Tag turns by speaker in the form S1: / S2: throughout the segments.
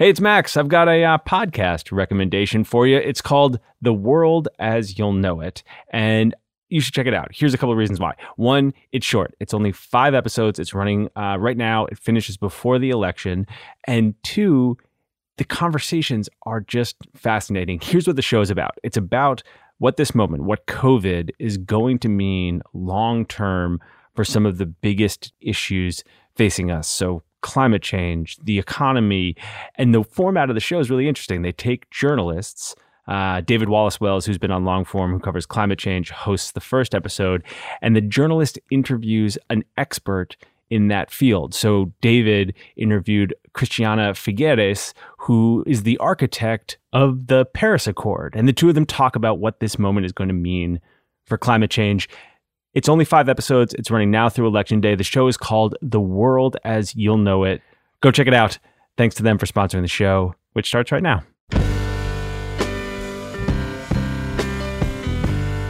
S1: Hey, it's Max. I've got a uh, podcast recommendation for you. It's called The World as You'll Know It. And you should check it out. Here's a couple of reasons why. One, it's short. It's only five episodes. It's running uh, right now. It finishes before the election. And two, the conversations are just fascinating. Here's what the show is about. It's about what this moment, what COVID is going to mean long term for some of the biggest issues facing us. So climate change, the economy, and the format of the show is really interesting. They take journalists. Uh, David Wallace Wells, who's been on long form, who covers climate change, hosts the first episode, and the journalist interviews an expert in that field. So David interviewed Christiana Figueres, who is the architect of the Paris Accord, and the two of them talk about what this moment is going to mean for climate change. It's only five episodes. It's running now through Election Day. The show is called The World as You'll Know It. Go check it out. Thanks to them for sponsoring the show, which starts right now.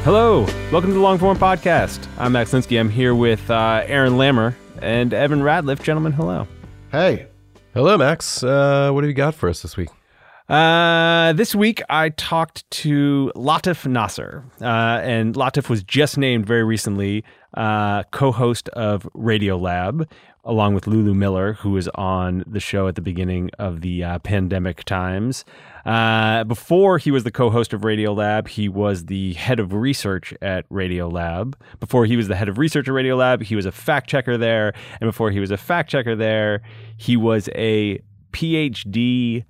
S1: Hello, welcome to the Longform Podcast. I'm Max Linsky. I'm here with uh, Aaron Lammer and Evan Ratliff. Gentlemen, hello.
S2: Hey.
S3: Hello, Max. Uh, what have you got for us this week?
S1: Uh, this week I talked to Latif Nasser, uh, and Latif was just named very recently uh, co-host of Radiolab, along with Lulu Miller, who was on the show at the beginning of the uh, pandemic times. Uh, before he was the co-host of Radiolab, he was the head of research at Radiolab. Before he was the head of research at Radiolab, he was a fact checker there, and before he was a fact checker there, he was a PhD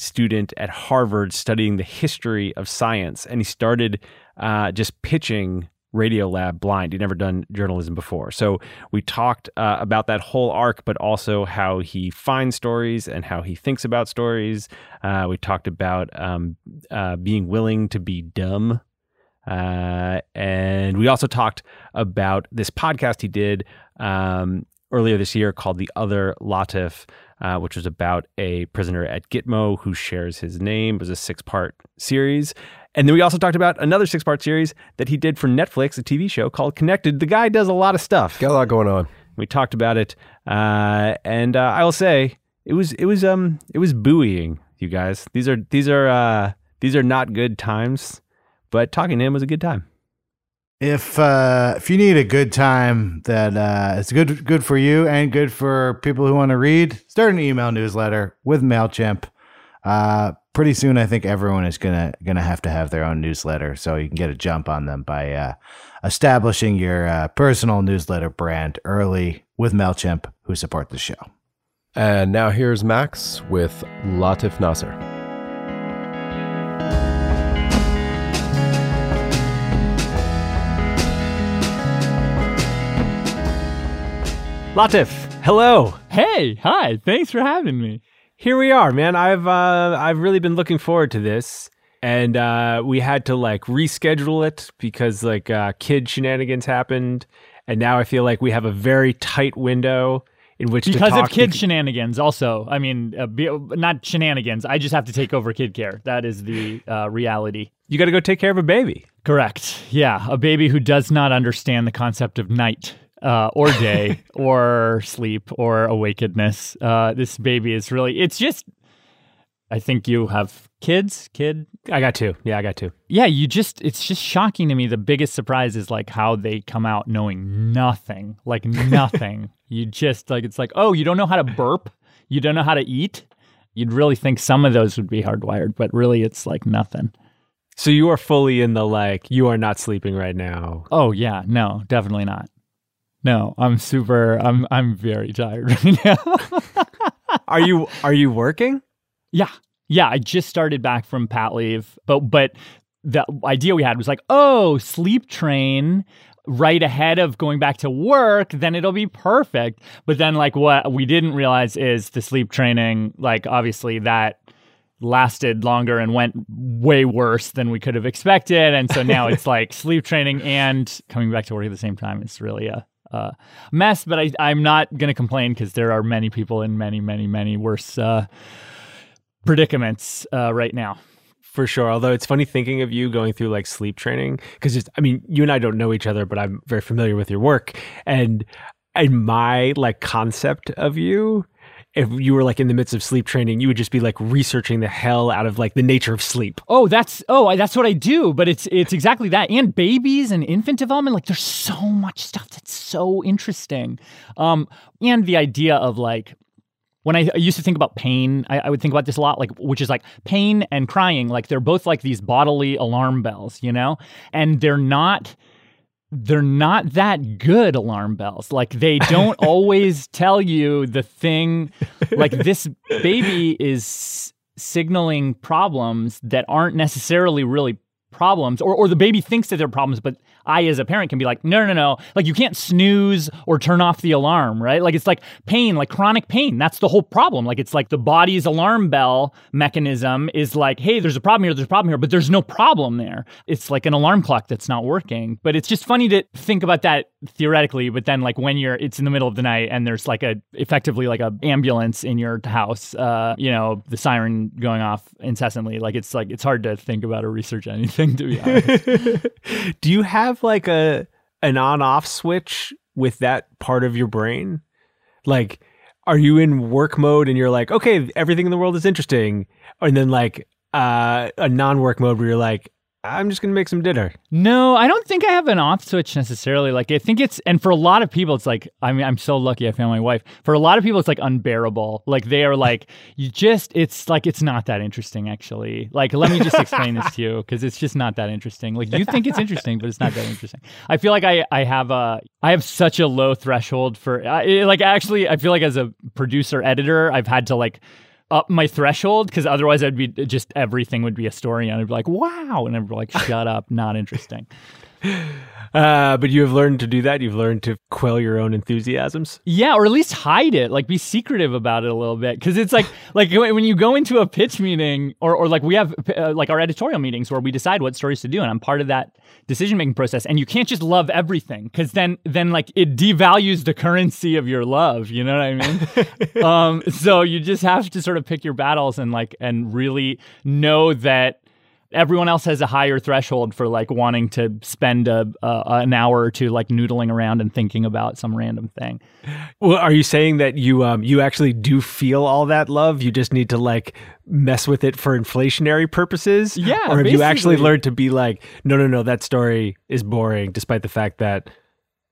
S1: student at Harvard studying the history of science, and he started uh, just pitching Radiolab blind. He'd never done journalism before. So we talked uh, about that whole arc, but also how he finds stories and how he thinks about stories. Uh, we talked about um, uh, being willing to be dumb. Uh, and we also talked about this podcast he did um, earlier this year called The Other Latif, uh, which was about a prisoner at Gitmo who shares his name. It was a six part series. And then we also talked about another six part series that he did for Netflix, a TV show called Connected. The guy does a lot of stuff.
S3: Got a lot going on.
S1: We talked about it, uh, and uh, I will say it was it was um it was buoying, you guys. These are these are uh, these are not good times, but talking to him was a good time.
S2: If uh, if you need a good time that uh, it's good good for you and good for people who want to read, start an email newsletter with Mailchimp. Uh, pretty soon, I think everyone is gonna gonna have to have their own newsletter, so you can get a jump on them by uh, establishing your uh, personal newsletter brand early with Mailchimp, who support the show.
S3: And now here's Max with Latif Nasser.
S1: Latif, hello.
S4: Hey, hi. Thanks for having me.
S1: Here we are, man. I've uh, I've really been looking forward to this, and uh, we had to like reschedule it because like uh, kid shenanigans happened, and now I feel like we have a very tight window in which
S4: because
S1: to talk
S4: of kid
S1: to-
S4: shenanigans. Also, I mean, uh, be, not shenanigans. I just have to take over kid care. That is the uh, reality.
S1: You got to go take care of a baby.
S4: Correct. Yeah, a baby who does not understand the concept of night uh, or day or sleep or awakenedness. Uh, this baby is really, it's just, I think you have kids, kid.
S1: I got two. Yeah, I got two.
S4: Yeah, you just, it's just shocking to me. The biggest surprise is like how they come out knowing nothing, like nothing. you just, like, it's like, oh, you don't know how to burp? You don't know how to eat? You'd really think some of those would be hardwired, but really it's like nothing.
S1: So you are fully in the like, you are not sleeping right now.
S4: Oh yeah, no, definitely not. No, I'm super. I'm I'm very tired right now.
S1: are you are you working?
S4: Yeah, yeah. I just started back from pat leave, but but the idea we had was like, oh, sleep train right ahead of going back to work, then it'll be perfect. But then like what we didn't realize is the sleep training, like obviously that lasted longer and went way worse than we could have expected. And so now it's like sleep training and coming back to work at the same time. It's really a uh, mess, but I, I'm not going to complain because there are many people in many, many, many worse uh, predicaments uh, right now.
S1: For sure. Although it's funny thinking of you going through like sleep training because I mean, you and I don't know each other, but I'm very familiar with your work. And and my like concept of you, if you were like in the midst of sleep training, you would just be like researching the hell out of like the nature of sleep.
S4: Oh, that's oh, that's what I do. But it's it's exactly that. And babies and infant development, like there's so much stuff that's so interesting. Um, and the idea of like when I, I, used to think about pain, I, I, would think about this a lot, like which is like pain and crying, like they're both like these bodily alarm bells, you know, and they're not they're not that good alarm bells. Like they don't always tell you the thing. Like this baby is signaling problems that aren't necessarily really problems or, or the baby thinks that they're problems but i as a parent can be like no no no like you can't snooze or turn off the alarm right? Like it's like pain like chronic pain. That's the whole problem. Like it's like the body's alarm bell mechanism is like hey there's a problem here there's a problem here but there's no problem there. It's like an alarm clock that's not working. But it's just funny to think about that theoretically but then like when you're it's in the middle of the night and there's like a effectively like a ambulance in your house uh you know the siren going off incessantly like it's like it's hard to think about or research anything to be honest.
S1: Do you have like a an on off switch with that part of your brain? Like are you in work mode and you're like, okay, everything in the world is interesting, and then like uh, a non work mode where you're like, I'm just gonna make some dinner.
S4: No, I don't think I have an off switch necessarily. Like I think it's and for a lot of people it's like I mean I'm so lucky I found my wife. For a lot of people it's like unbearable. Like they are like you just it's like it's not that interesting actually. Like let me just explain this to you because it's just not that interesting. Like you think it's interesting but it's not that interesting. I feel like I I have a I have such a low threshold for I, like actually I feel like as a producer editor I've had to like up my threshold because otherwise I'd be just everything would be a story and I'd be like, wow. And I'd be like, shut up, not interesting.
S1: Uh, but you have learned to do that. You've learned to quell your own enthusiasms.
S4: Yeah, or at least hide it. Like be secretive about it a little bit, because it's like like when you go into a pitch meeting, or or like we have uh, like our editorial meetings where we decide what stories to do, and I'm part of that decision making process. And you can't just love everything, because then then like it devalues the currency of your love. You know what I mean? um, so you just have to sort of pick your battles and like and really know that everyone else has a higher threshold for like wanting to spend a, a, an hour or two like noodling around and thinking about some random thing.
S1: Well, are you saying that you um you actually do feel all that love? You just need to like mess with it for inflationary purposes?
S4: Yeah.
S1: Or have you actually learned to be like, no, no, no, that story is boring, despite the fact that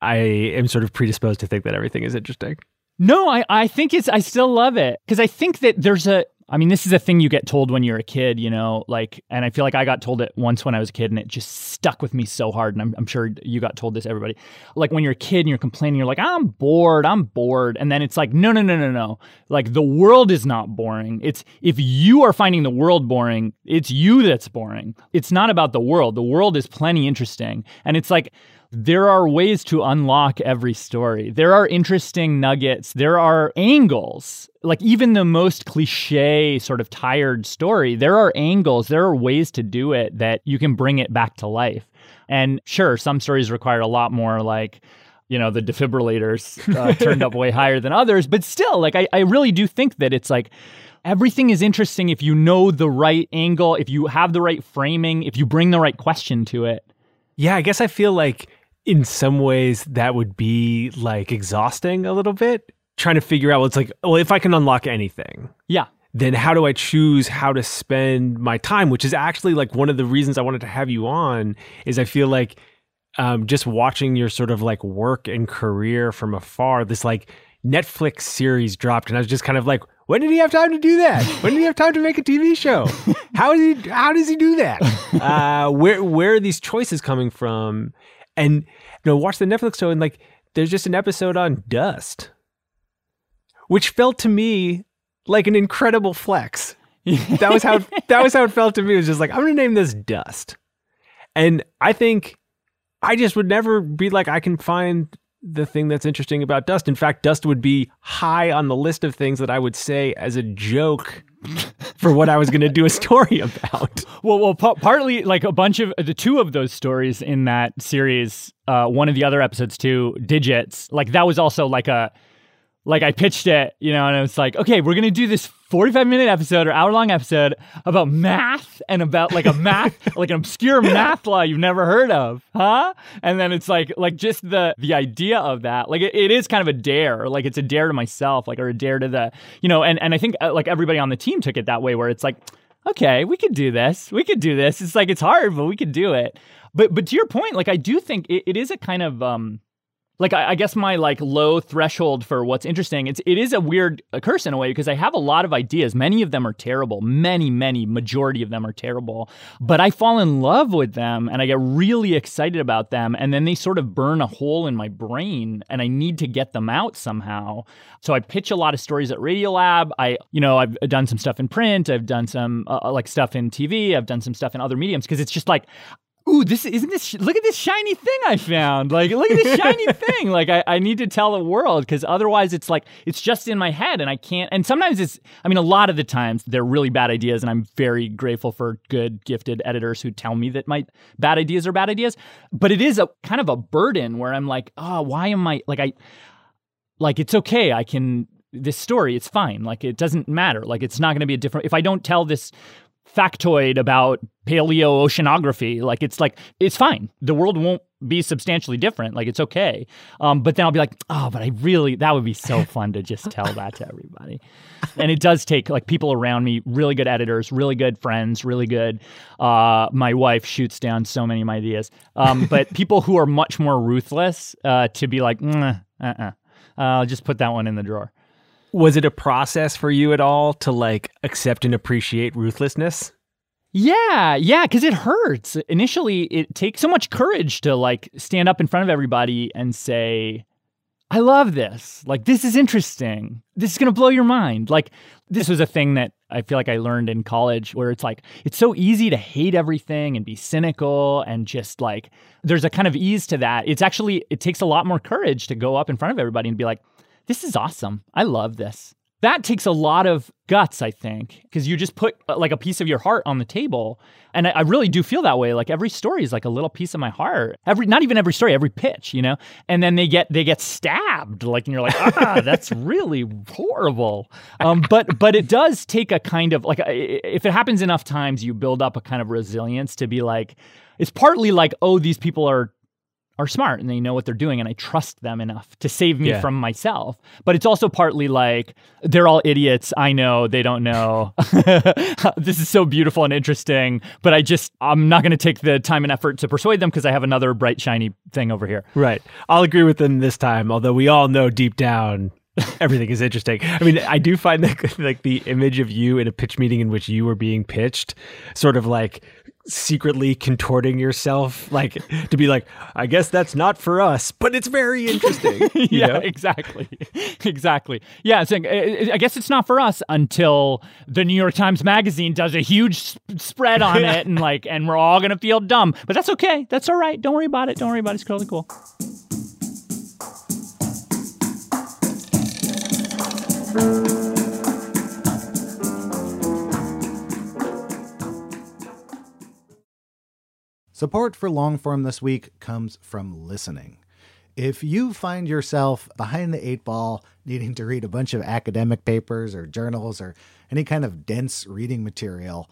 S1: I am sort of predisposed to think that everything is interesting?
S4: No, I, I think it's I still love it because I think that there's a I mean, this is a thing you get told when you're a kid, you know, like, and I feel like I got told it once when I was a kid and it just stuck with me so hard. And I'm, I'm sure you got told this, everybody. Like, when you're a kid and you're complaining, you're like, I'm bored, I'm bored. And then it's like, no, no, no, no, no. Like, the world is not boring. It's if you are finding the world boring, it's you that's boring. It's not about the world. The world is plenty interesting. And it's like, there are ways to unlock every story. There are interesting nuggets. There are angles. Like even the most cliche, sort of tired story, there are angles. There are ways to do it that you can bring it back to life. And sure, some stories require a lot more like, you know, the defibrillators uh, turned up way higher than others. But still, like, I, I really do think that it's like, everything is interesting if you know the right angle, if you have the right framing, if you bring the right question to it.
S1: Yeah, I guess I feel like in some ways that would be like exhausting a little bit trying to figure out well, it's like well if i can unlock anything
S4: Yeah.
S1: then how do i choose how to spend my time which is actually like one of the reasons i wanted to have you on is i feel like um, just watching your sort of like work and career from afar this like netflix series dropped and i was just kind of like when did he have time to do that? When did he have time to make a tv show? How did he how does he do that? Uh, where where are these choices coming from and you know watch the netflix show and like there's just an episode on dust which felt to me like an incredible flex. That was how that was how it felt to me. It was just like i'm gonna name this dust. And i think i just would never be like i can find the thing that's interesting about dust. In fact dust would be high on the list of things that i would say as a joke for what i was going to do a story about
S4: Well, well, pa- partly like a bunch of the two of those stories in that series. Uh, one of the other episodes too, digits. Like that was also like a, like I pitched it, you know, and it was like, okay, we're gonna do this forty-five minute episode or hour-long episode about math and about like a math, like an obscure math law you've never heard of, huh? And then it's like, like just the the idea of that, like it, it is kind of a dare, like it's a dare to myself, like or a dare to the, you know, and and I think uh, like everybody on the team took it that way, where it's like okay, we could do this. We could do this. It's like it's hard, but we could do it. But but to your point, like I do think it, it is a kind of um like I, I guess my like low threshold for what's interesting. It's it is a weird uh, curse in a way because I have a lot of ideas. Many of them are terrible. Many many majority of them are terrible. But I fall in love with them and I get really excited about them, and then they sort of burn a hole in my brain, and I need to get them out somehow. So I pitch a lot of stories at Radiolab. I you know I've done some stuff in print. I've done some uh, like stuff in TV. I've done some stuff in other mediums because it's just like ooh, this isn't this. Look at this shiny thing I found. Like, look at this shiny thing. Like, I, I need to tell the world because otherwise, it's like it's just in my head and I can't. And sometimes it's. I mean, a lot of the times they're really bad ideas, and I'm very grateful for good, gifted editors who tell me that my bad ideas are bad ideas. But it is a kind of a burden where I'm like, oh, why am I like I. Like it's okay. I can this story. It's fine. Like it doesn't matter. Like it's not going to be a different. If I don't tell this factoid about paleo oceanography like it's like it's fine. The world won't be substantially different. Like it's okay. Um, but then i'll be like oh but i really that would be so fun to just tell that to everybody. And it does take like people around me really good editors really good friends really good uh, my wife shoots down so many of my ideas. Um, but people who are much more ruthless uh, to be like "Mm, uh-uh. i'll just put that one in the drawer
S1: was it a process for you at all to like accept and appreciate ruthlessness
S4: Yeah, yeah, because it hurts. Initially, it takes so much courage to like stand up in front of everybody and say, I love this. Like, this is interesting. This is going to blow your mind. Like, this was a thing that I feel like I learned in college where it's like, it's so easy to hate everything and be cynical and just like, there's a kind of ease to that. It's actually, it takes a lot more courage to go up in front of everybody and be like, this is awesome. I love this. That takes a lot of guts, I think, because you just put uh, like a piece of your heart on the table. And I, I really do feel that way. Like every story is like a little piece of my heart. Every, not even every story, every pitch, you know. And then they get they get stabbed, like, and you're like, ah, that's really horrible. Um, but but it does take a kind of like if it happens enough times, you build up a kind of resilience to be like, it's partly like, oh, these people are are smart and they know what they're doing and I trust them enough to save me
S1: Yeah.
S4: from myself. But it's also partly like they're all idiots. I know they don't know. this is so beautiful and interesting, but I just I'm not going to take the time and effort to persuade them because I have another bright shiny thing over here.
S1: Right. I'll agree with them this time, although we all know deep down everything is interesting. I mean, I do find that like the image of you in a pitch meeting in which you were being pitched, sort of like secretly contorting yourself, like to be like, I guess that's not for us, but it's very interesting.
S4: yeah,
S1: know?
S4: exactly, exactly. Yeah, so, uh, I guess it's not for us until the New York Times Magazine does a huge s- spread on it, and like, and we're all gonna feel dumb. But that's okay. That's all right. Don't worry about it. Don't worry about it. It's totally cool.
S2: Support for Longform this week comes from listening. If you find yourself behind the eight ball, needing to read a bunch of academic papers or journals or any kind of dense reading material,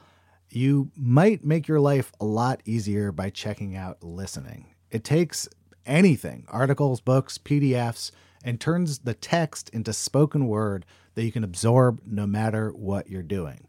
S2: you might make your life a lot easier by checking out listening. It takes anything articles, books, PDFs and turns the text into spoken word that you can absorb no matter what you're doing.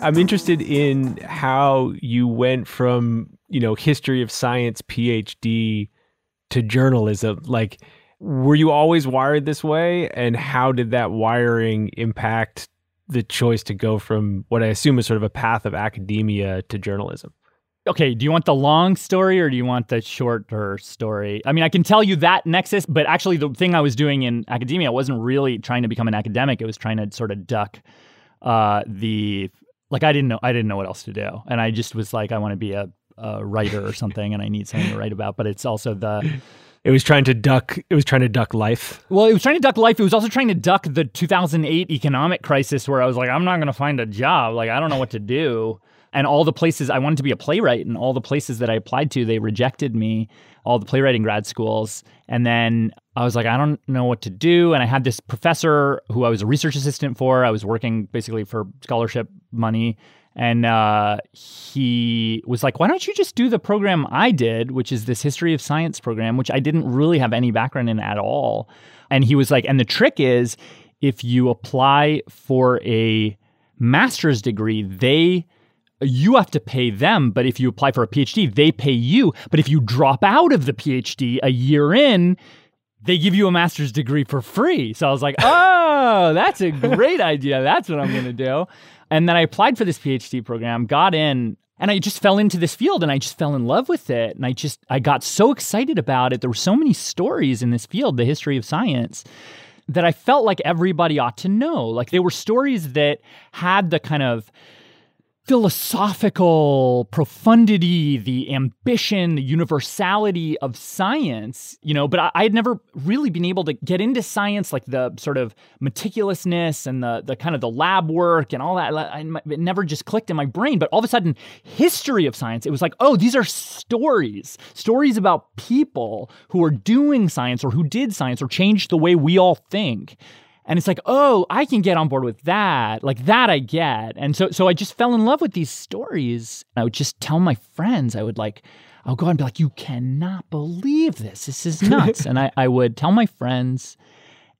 S1: I'm interested in how you went from, you know, history of science PhD to journalism. Like, were you always wired this way? And how did that wiring impact the choice to go from what I assume is sort of a path of academia to journalism?
S4: Okay, do you want the long story or do you want the shorter story? I mean, I can tell you that nexus, but actually, the thing I was doing in academia I wasn't really trying to become an academic. It was trying to sort of duck uh, the like I didn't know I didn't know what else to do, and I just was like, I want to be a, a writer or something, and I need something to write about. But it's also the
S1: it was trying to duck it was trying to duck life
S4: well it was trying to duck life it was also trying to duck the 2008 economic crisis where i was like i'm not going to find a job like i don't know what to do and all the places I wanted to be a playwright, and all the places that I applied to, they rejected me, all the playwriting grad schools. And then I was like, I don't know what to do. And I had this professor who I was a research assistant for. I was working basically for scholarship money. And uh, he was like, Why don't you just do the program I did, which is this history of science program, which I didn't really have any background in at all. And he was like, And the trick is if you apply for a master's degree, they you have to pay them, but if you apply for a PhD, they pay you. But if you drop out of the PhD a year in, they give you a master's degree for free. So I was like, oh, that's a great idea. That's what I'm going to do. And then I applied for this PhD program, got in, and I just fell into this field and I just fell in love with it. And I just, I got so excited about it. There were so many stories in this field, the history of science, that I felt like everybody ought to know. Like they were stories that had the kind of, philosophical profundity, the ambition, the universality of science, you know, but I, I, had never really been able to get into science, like the sort of meticulousness and the the kind of the lab work and all that. I, it never just clicked in my brain. But all of a sudden, history of science, it was like, oh, these are stories, stories about people who are doing science or who did science or changed the way we all think and it's like oh i can get on board with that like that i get. And so so i just fell in love with these stories. And i would just tell my friends i would like i'll go and be like you cannot believe this. This is nuts. And I, I would tell my friends.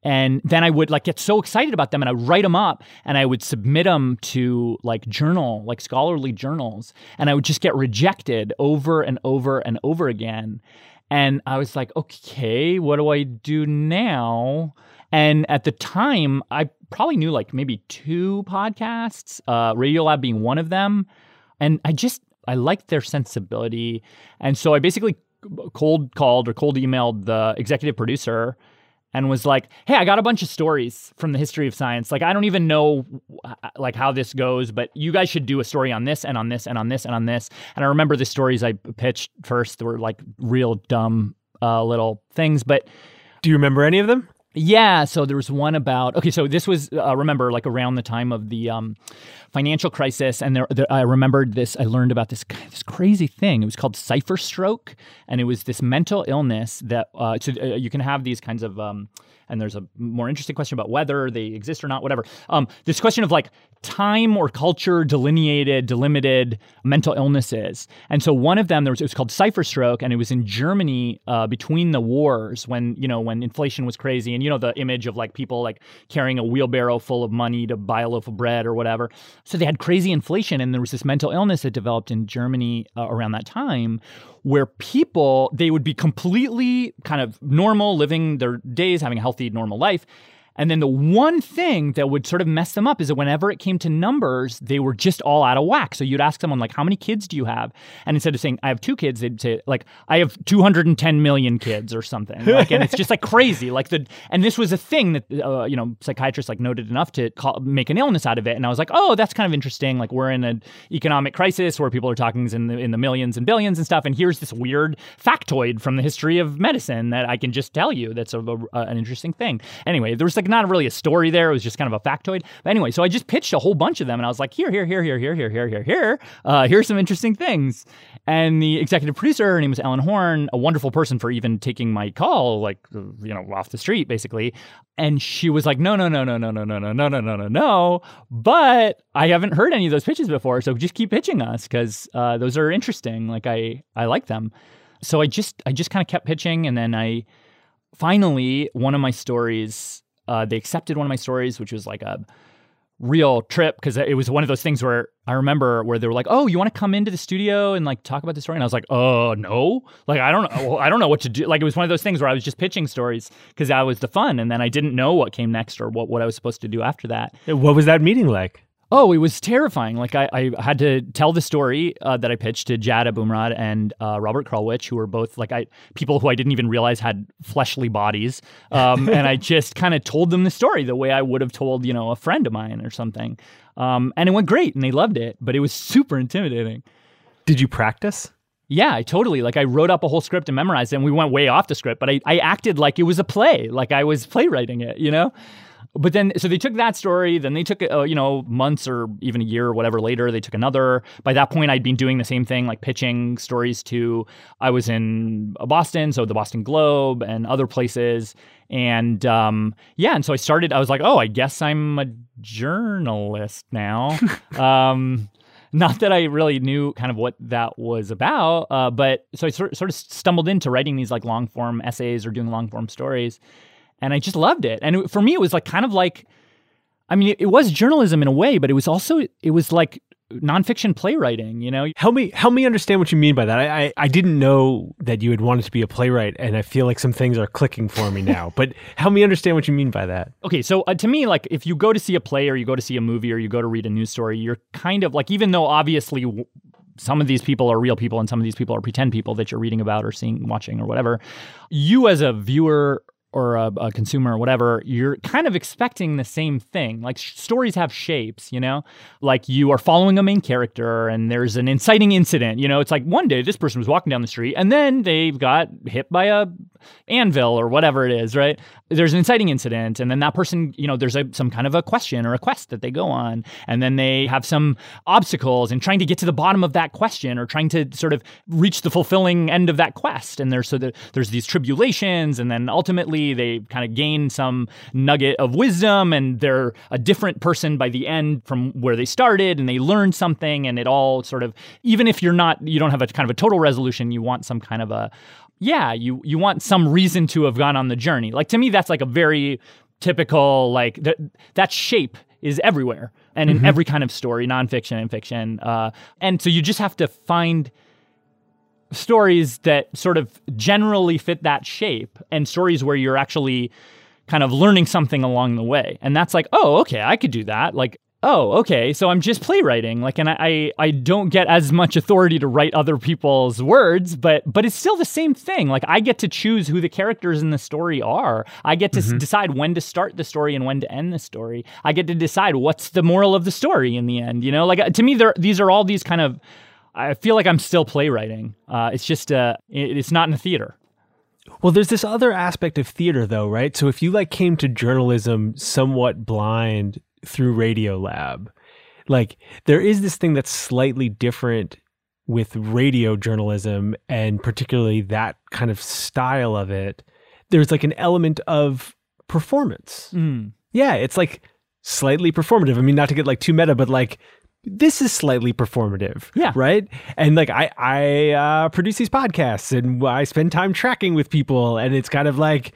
S4: And then i would like get so excited about them and i would write them up and i would submit them to like journal like scholarly journals. And i would just get rejected over and over and over again. And i was like okay what do i do now and at the time, I probably knew like maybe two podcasts, uh, Radiolab being one of them. And I just, I liked their sensibility. And so I basically cold called or cold emailed the executive producer and was like, "Hey, I got a bunch of stories from the history of science. Like I don't even know like how this goes, but you guys should do a story on this and on this and on this and on this." And I remember the stories I pitched first were like real dumb uh, little things, but
S1: do you remember any of them?
S4: Yeah, so there was one about okay. So this was uh, remember like around the time of the um, financial crisis, and there, there, I remembered this. I learned about this this crazy thing. It was called cipher stroke, and it was this mental illness that uh, so, uh, you can have these kinds of um, and there's a more interesting question about whether they exist or not, whatever. Um, this question of like time or culture delineated, delimited mental illnesses. And so one of them, there was, it was called cipher stroke, and it was in Germany uh, between the wars when, you know, when inflation was crazy. And, you know, the image of like people like carrying a wheelbarrow full of money to buy a loaf of bread or whatever. So they had crazy inflation, and there was this mental illness that developed in Germany uh, around that time where people they would be completely kind of normal living their days having a healthy normal life and then the one thing that would sort of mess them up is that whenever it came to numbers, they were just all out of whack. So you'd ask someone like, "How many kids do you have?" And instead of saying, "I have two kids," they'd say like, "I have 210 million kids" or something. Like, and it's just like crazy. Like the and this was a thing that uh, you know psychiatrists like noted enough to call, make an illness out of it. And I was like, "Oh, that's kind of interesting. Like we're in an economic crisis where people are talking in the in the millions and billions and stuff. And here's this weird factoid from the history of medicine that I can just tell you. That's a, a, an interesting thing. Anyway, there was like not really a story there. It was just kind of a factoid. But anyway, so I just pitched a whole bunch of them, and I was like, here, here, here, here, here, here, here, here, here. Uh, here's some interesting things. And the executive producer, her name was Ellen Horne, a wonderful person for even taking my call, like you know, off the street, basically. And she was like, no, no, no, no, no, no, no, no, no, no, no, no, no. But I haven't heard any of those pitches before, so just keep pitching us because uh, those are interesting. Like I, I like them. So I just, I just kind of kept pitching, and then I finally one of my stories uh, they accepted one of my stories, which was like a real trip because it was one of those things where I remember where they were like, "Oh, you want to come into the studio and like talk about the story?" And I was like, "Oh, no! Like I don't know, I don't know what to do." Like it was one of those things where I was just pitching stories because that was the fun, and then I didn't know what came next or what what I was supposed to do after that.
S1: What was that meeting like?
S4: Oh, it was terrifying. Like I, I had to tell the story uh, that I pitched to Jad Abumrad and uh, Robert Krulwich, who were both like I people who I didn't even realize had fleshly bodies, um, and I just kind of told them the story the way I would have told you know a friend of mine or something, um, and it went great and they loved it, but it was super intimidating.
S1: Did you practice?
S4: Yeah, I totally like I wrote up a whole script and memorized it, and we went way off the script, but I, I acted like it was a play, like I was playwriting it, you know. But then, so they took that story. Then they took, uh, you know, months or even a year or whatever later, they took another. By that point, I'd been doing the same thing, like pitching stories to. I was in Boston, so the Boston Globe and other places, and um, yeah, and so I started. I was like, oh, I guess I'm a journalist now. um, not that I really knew kind of what that was about, uh, but so I sort, sort of stumbled into writing these like long form essays or doing long form stories and I just loved it. And it, for me, it was like kind of like, I mean, it, it, was journalism in a way, but it was also it was like nonfiction playwriting. You know,
S1: help me help me understand what you mean by that. I I, I didn't know that you had wanted to be a playwright, and I feel like some things are clicking for me now. but help me understand what you mean by that.
S4: Okay, so uh, to me, like if you go to see a play or you go to see a movie or you go to read a news story, you're kind of like even though obviously some of these people are real people and some of these people are pretend people that you're reading about or seeing watching or whatever you as a viewer or a, a, consumer or whatever, you're kind of expecting the same thing. Like sh- stories have shapes, you know? Like you are following a main character and there's an inciting incident. You know, it's like one day this person was walking down the street and then they got hit by a anvil or whatever it is, right? There's an inciting incident, and then that person, you know, there's a, some kind of a question or a quest that they go on, and then they have some obstacles and trying to get to the bottom of that question or trying to sort of reach the fulfilling end of that quest. And there's so that there's these tribulations, and then ultimately they kind of gain some nugget of wisdom, and they're a different person by the end from where they started, and they learn something, and it all sort of even if you're not you don't have a kind of a total resolution, you want some kind of a yeah, you you want some reason to have gone on the journey. Like to me, that's like a very typical like that that shape is everywhere and in mm-hmm. every kind of story, nonfiction and fiction. Uh, and so you just have to find stories that sort of generally fit that shape and stories where you're actually kind of learning something along the way. And that's like, oh, okay, I could do that. Like oh, okay, so I'm just playwriting. Like, and I, I don't get as much authority to write other people's words, but but it's still the same thing. Like, I get to choose who the characters in the story are. I get to mm-hmm. s- decide when to start the story and when to end the story. I get to decide what's the moral of the story in the end. You know, like to me, there these are all these kind of. I feel like I'm still playwriting. Uh, it's just uh, it's not in a theater.
S1: Well, there's this other aspect of theater, though, right? So if you like came to journalism somewhat blind through Radiolab, like there is this thing that's slightly different with radio journalism and particularly that kind of style of it. There's like an element of performance.
S4: Mm.
S1: Yeah, it's like slightly performative. I mean, not to get like too meta, but like this is slightly performative.
S4: Yeah.
S1: Right. And like I I uh, produce these podcasts and I spend time tracking with people, and it's kind of like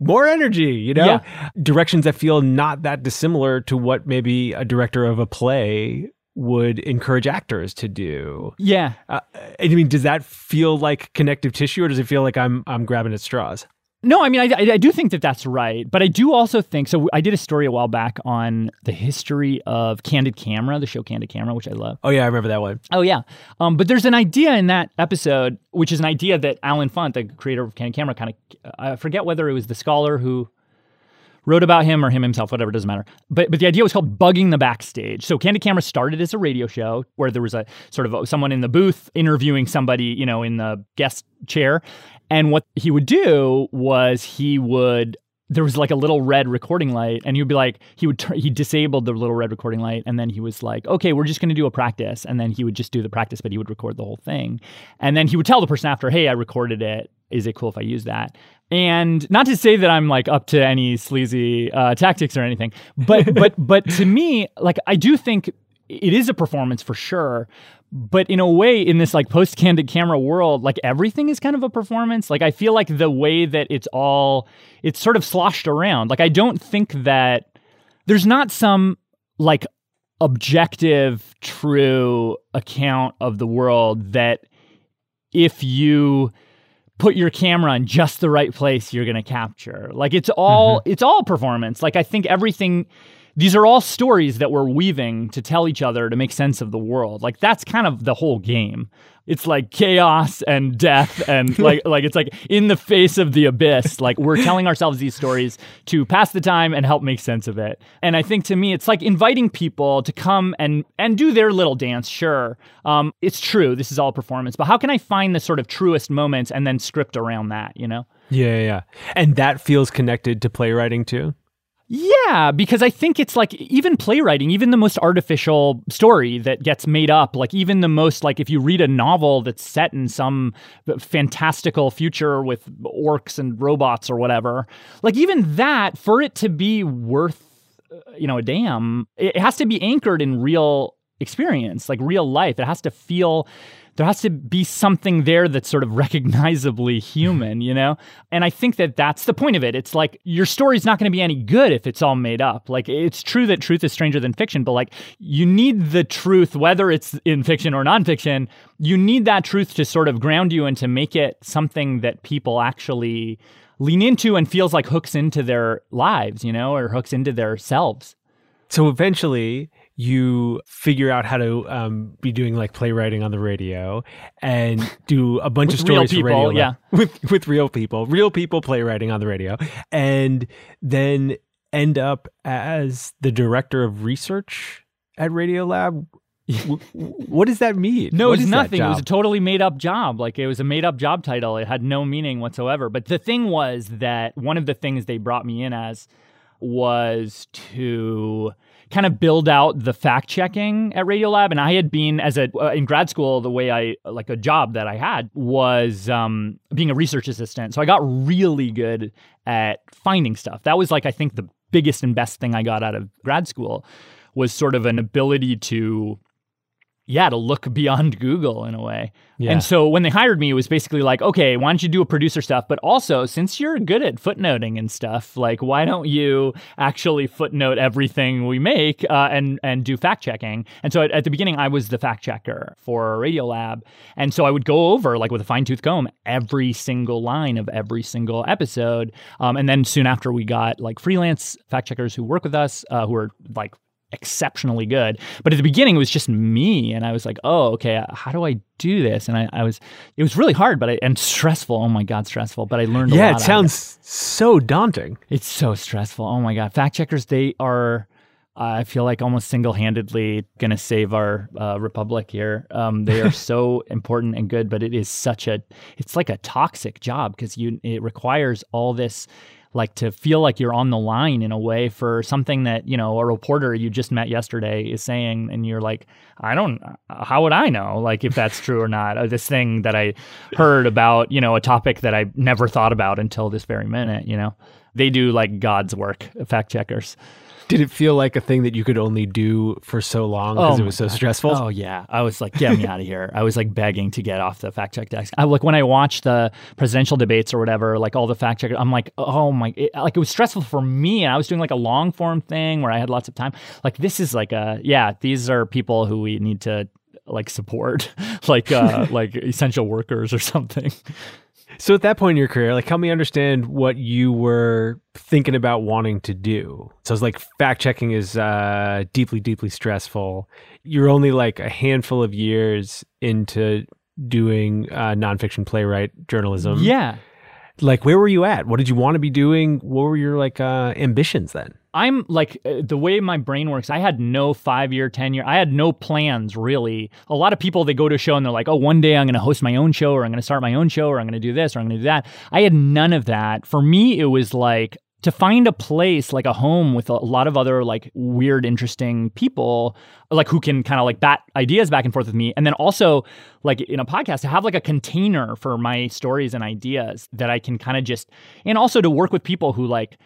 S1: more energy, you know,
S4: Yeah.
S1: directions that feel not that dissimilar to what maybe a director of a play would encourage actors to do.
S4: Yeah.
S1: Uh, I mean, does that feel like connective tissue, or does it feel like I'm I'm grabbing at straws?
S4: No, I mean, I, I, I do think that that's right. But I do also think so. I did a story a while back on the history of Candid Camera, the show Candid Camera, which I love.
S1: Oh yeah, I remember that one.
S4: Oh, yeah. Um, but there's an idea in that episode, which is an idea that Allen Funt, the creator of Candid Camera, kind of, I forget whether it was the scholar who wrote about him or him himself, whatever, doesn't matter. But but the idea was called bugging the backstage. So Candid Camera started as a radio show where there was a sort of a, someone in the booth interviewing somebody, you know, in the guest chair. And what he would do was he would there was like a little red recording light and he'd be like he would turn he disabled the little red recording light and then he was like okay we're just going to do a practice. And then he would just do the practice but he would record the whole thing. And then he would tell the person after hey i recorded it. Is it cool if i use that? And not to say that i'm like up to any sleazy uh, tactics or anything but but but to me like i do think it is a performance for sure but in a way in this like post candid camera world like everything is kind of a performance. Like i feel like the way that it's all it's sort of sloshed around. Like i don't think that there's not some like objective true account of the world that if you put your camera in just the right place you're going to capture. Like it's all mm-hmm. it's all performance. Like i think everything these are all stories that we're weaving to tell each other to make sense of the world. Like that's kind of the whole game. It's like chaos and death and like like it's like in the face of the abyss like we're telling ourselves these stories to pass the time and help make sense of it. And i think to me it's like inviting people to come and and do their little dance sure. Um, it's true this is all performance but how can i find the sort of truest moments and then script around that you know?
S1: Yeah, yeah, yeah. And that feels connected to playwriting too.
S4: Yeah, because I think it's like even playwriting, even the most artificial story that gets made up, like even the most like if you read a novel that's set in some fantastical future with orcs and robots or whatever, like even that for it to be worth uh, you know a damn, it has to be anchored in real experience, like real life. It has to feel there has to be something there that's sort of recognizably human, you know? And I think that that's the point of it. It's like your story's not going to be any good if it's all made up. Like it's true that truth is stranger than fiction, but like you need the truth, whether it's in fiction or nonfiction, you need that truth to sort of ground you and to make it something that people actually lean into and feels like hooks into their lives, you know, or hooks into their selves.
S1: So eventually, you figure out how to um, be doing like playwriting on the radio and do a bunch of
S4: real
S1: stories for
S4: people,
S1: radio
S4: yeah.
S1: with with real people, real people playwriting on the radio, and then end up as the director of research at Radiolab. What does that mean?
S4: No,
S1: What
S4: it was nothing. It was a totally made up job. Like it was a made up job title. It had no meaning whatsoever. But the thing was that one of the things they brought me in as was to kind of build out the fact checking at Radiolab. And I had been as a uh, in grad school, the way I like a job that I had was um, being a research assistant. So I got really good at finding stuff. That was like I think the biggest and best thing I got out of grad school was sort of an ability to yeah, to look beyond Google in a way.
S1: Yeah.
S4: And so when they hired me, it was basically like, okay, why don't you do a producer stuff? But also, since you're good at footnoting and stuff, like, why don't you actually footnote everything we make uh, and and do fact checking? And so at, at the beginning, I was the fact checker for Radiolab, and so I would go over like with a fine tooth comb every single line of every single episode. Um, and then soon after, we got like freelance fact checkers who work with us, uh, who are like exceptionally good. But at the beginning, it was just me, and I was like, "Oh, okay, how do I do this?" And I, I was, it was really hard, but I, and stressful. Oh my god, stressful. But I learned. a
S1: Yeah, it sounds so daunting.
S4: It's so stressful. Oh my god, fact checkers, they are. I feel like almost single handedly going to save our uh, republic here. Um, they are so important and good, but it is such a, it's like a toxic job because you, it requires all this like to feel like you're on the line in a way for something that you know a reporter you just met yesterday is saying and you're like i don't uh, how would i know like if that's true or not? Or this thing that i heard about you know a topic that i never thought about until this very minute you know? They do like god's work fact checkers
S1: did it feel like a thing that you could only do for so long because
S4: Oh
S1: it was so stressful?
S4: Oh yeah, I was like, get me out of here. I was like begging to get off the fact check desk. I like when I watched the presidential debates or whatever, like all the fact checkers. I'm like, oh my, it, like it was stressful for me. And I was doing like a long form thing where I had lots of time. Like this is like a yeah, these are people who we need to like support, like uh like essential workers or something.
S1: So at that point in your career, like help me understand what you were thinking about wanting to do. So it's like fact checking is uh, deeply, deeply stressful. You're only like a handful of years into doing uh, nonfiction playwright journalism.
S4: Yeah.
S1: Like where were you at? What did you want to be doing? What were your like uh, ambitions then?
S4: I'm like uh, the way my brain works. I had no five year, ten year. I had no plans really. A lot of people they go to a show and they're like, "Oh, one day I'm going to host my own show, or I'm going to start my own show, or I'm going to do this, or I'm going to do that." I had none of that. For me, it was like to find a place like a home with a lot of other like weird interesting people like who can kind of like bat ideas back and forth with me. And then also like in a podcast to have like a container for my stories and ideas that i can kind of just and also to work with people who like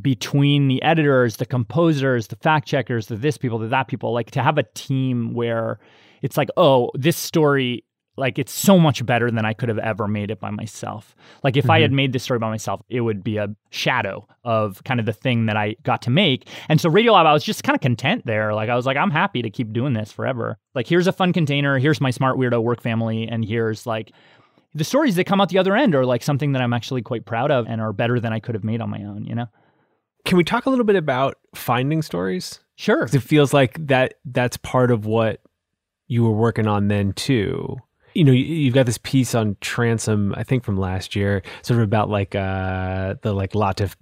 S4: between the editors, the composers, the fact checkers, the this people, the that people, like to have a team where it's like, oh, this story, like it's so much better than I could have ever made it by myself. Like if I had mm-hmm. made this story by myself, it would be a shadow of kind of the thing that I got to make. And so Radiolab, I was just kind of content there. Like I was like, I'm happy to keep doing this forever. Like here's a fun container, here's my smart weirdo work family, and here's like the stories that come out the other end are like something that I'm actually quite proud of and are better than I could have made on my own, you know?
S1: Can we talk a little bit about finding stories?
S4: Sure.
S1: it feels like that that's part of what you were working on then too. You know, you- you've got this piece on Transom, I think from last year, sort of about like uh the like Latif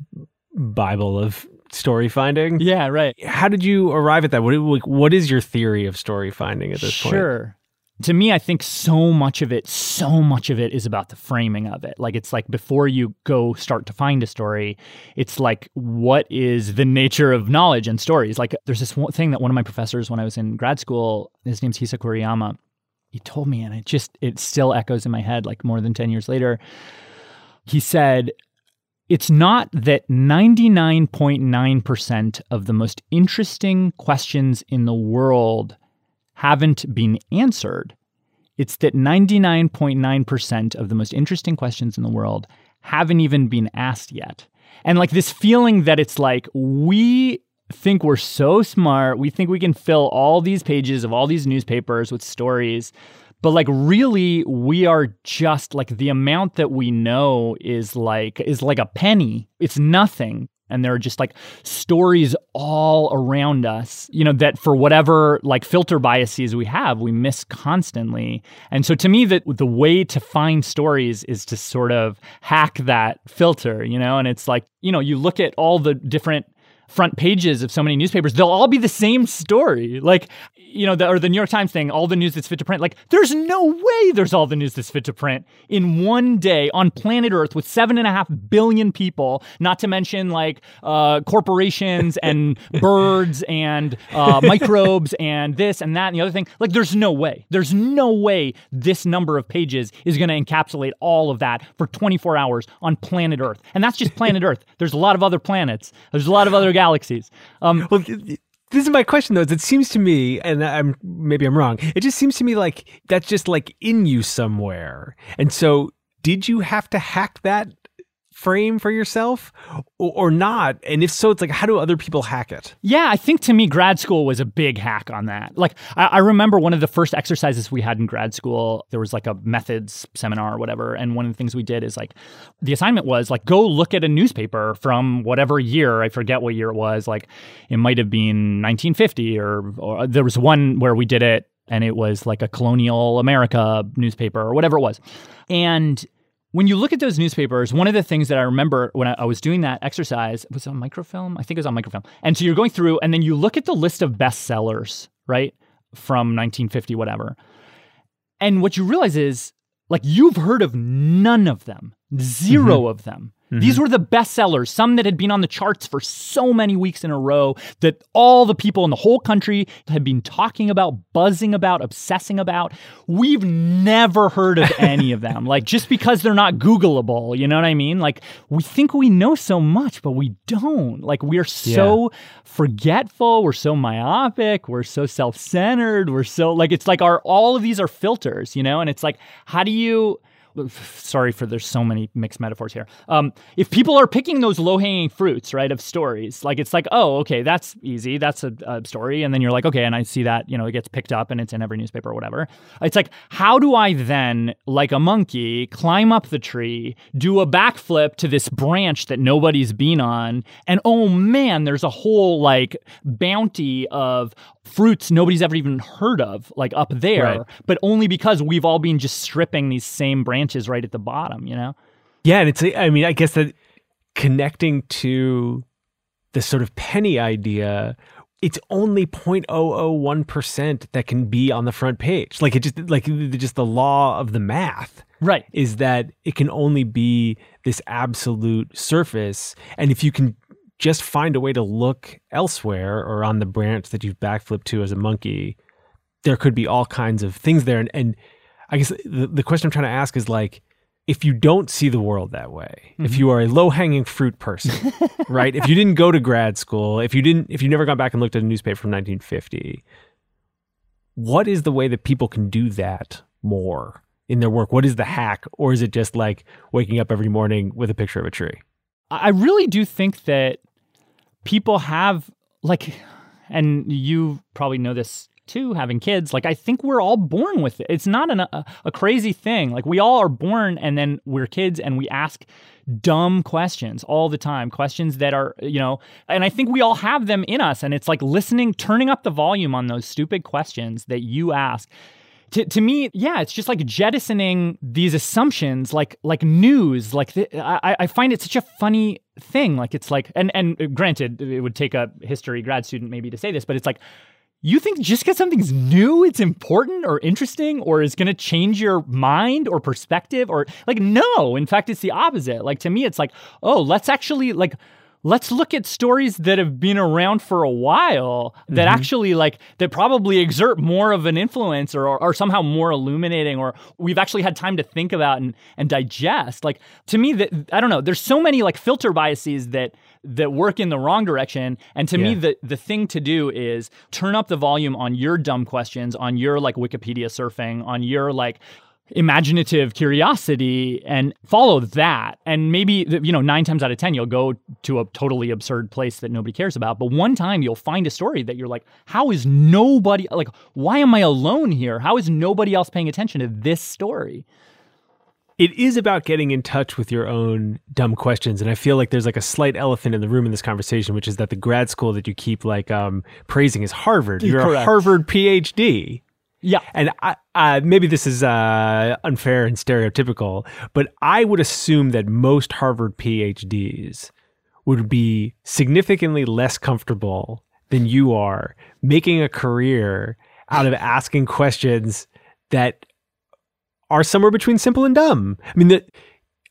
S1: Bible of story finding.
S4: Yeah, right.
S1: How did you arrive at that? What like, what is your theory of story finding at this point?
S4: Sure. To me, I think so much of it, so much of it is about the framing of it. Like it's like before you go start to find a story, it's like what is the nature of knowledge and stories? Like there's this one thing that one of my professors when I was in grad school, his name's Hisa Kuriyama, he told me, and it just it still echoes in my head like more than 10 years later. He said, it's not that 99.9% of the most interesting questions in the world haven't been answered. It's that 99.9% of the most interesting questions in the world haven't even been asked yet. And like this feeling that it's like we think we're so smart, we think we can fill all these pages of all these newspapers with stories. But like really we are just like the amount that we know is like is like a penny. It's nothing and there are just like stories all around us you know that for whatever like filter biases we have we miss constantly and so to me that the way to find stories is to sort of hack that filter you know and it's like you know you look at all the different front pages of so many newspapers they'll all be the same story. Like you know the, or the new york times thing all the news that's fit to print like there's no way there's all the news that's fit to print in one day on planet earth with seven and a half billion people not to mention like uh, corporations and birds and uh, microbes and this and that and the other thing. Like there's no way. There's no way this number of pages is going to encapsulate all of that for 24 hours on planet earth. And that's just planet earth. There's a lot of other planets. There's a lot of other galaxies. Um,
S1: Well, this is my question though. Is it seems to me, and I'm maybe I'm wrong. It just seems to me like that's just like in you somewhere. And so, did you have to hack that frame for yourself, or, or not? And if so, it's like how do other people hack it?
S4: Yeah, I think to me, grad school was a big hack on that. Like, I, I remember one of the first exercises we had in grad school, there was like a methods seminar or whatever. And one of the things we did is like, the assignment was like, go look at a newspaper from whatever year. I forget what year it was. Like, it might have been 1950, or, or there was one where we did it and it was like a colonial America newspaper or whatever it was. And when you look at those newspapers, one of the things that I remember when I, I was doing that exercise was on microfilm. I think it was on microfilm. And so you're going through, and then you look at the list of bestsellers, right, from 1950, whatever. And what you realize is, like, you've heard of none of them, 0 mm-hmm. of them. These mm-hmm. were the bestsellers, some that had been on the charts for so many weeks in a row that all the people in the whole country had been talking about, buzzing about, obsessing about. We've never heard of any of them. Like just because they're not Googleable, you know what I mean? Like we think we know so much, but we don't. Like we're so forgetful, we're so myopic, we're so self-centered, we're so like it's like our all of these are filters, you know? And it's like how do you sorry for there's so many mixed metaphors here. Um, if people are picking those low hanging fruits, right, of stories, like it's like, oh, okay, that's easy, that's a, a, story, and then you're like, okay, and I see that you know it gets picked up and it's in every newspaper or whatever. It's like, how do I then, like a monkey, climb up the tree, do a backflip to this branch that nobody's been on, and oh man, there's a whole like bounty of fruits nobody's ever even heard of, like up there,
S1: Right.
S4: but only because we've all been just stripping these same branches right at the bottom, you know?
S1: Yeah, and it's I mean, I guess that connecting to the sort of penny idea, it's only 0.001% that can be on the front page. Like it just like just the law of the math
S4: Right.
S1: is that it can only be this absolute surface and if you can just find a way to look elsewhere or on the branch that you've backflipped to as a monkey, there could be all kinds of things there. And, and I guess the, the question I'm trying to ask is like, if you don't see the world that way, if mm-hmm. you are a low hanging fruit person, right? If you didn't go to grad school, if you didn't, if you never gone back and looked at a newspaper from 1950, what is the way that people can do that more in their work? What is the hack? Or is it just like waking up every morning with a picture of a tree?
S4: I really do think that people have like and you probably know this too having kids like i think we're all born with it it's not an, a, a crazy thing like we all are born and then we're kids and we ask dumb questions all the time questions that are you know and i think we all have them in us and it's like listening turning up the volume on those stupid questions that you ask to, to me, yeah, it's just like jettisoning these assumptions, like like news. Like I, I find it such a funny thing. Like it's like, and and granted, it would take a history grad student maybe to say this, but it's like, you think just because something's new, it's important or interesting, or is going to change your mind or perspective, or like no. In fact, it's the opposite. Like to me, it's like, oh, let's actually like let's look at stories that have been around for a while that mm-hmm. actually like that probably exert more of an influence or, or, or somehow more illuminating or we've actually had time to think about and, and digest like to me that i don't know there's so many like filter biases that that work in the wrong direction. And to me the the thing to do is turn up the volume on your dumb questions on your like wikipedia surfing on your like imaginative curiosity and follow that. And maybe you know 9 times out of 10 you'll go to a totally absurd place that nobody cares about. But one time you'll find a story that you're like how is nobody like why am i alone here? How is nobody else paying attention to this story
S1: it is about getting in touch with your own dumb questions. And i feel like there's like a slight elephant in the room in this conversation which is that the grad school that you keep like um praising is harvard. You're a harvard phd
S4: yeah.
S1: And I, uh, maybe this is uh, unfair and stereotypical but i would assume that most harvard phds would be significantly less comfortable than you are making a career out of asking questions that are somewhere between simple and dumb. I mean, that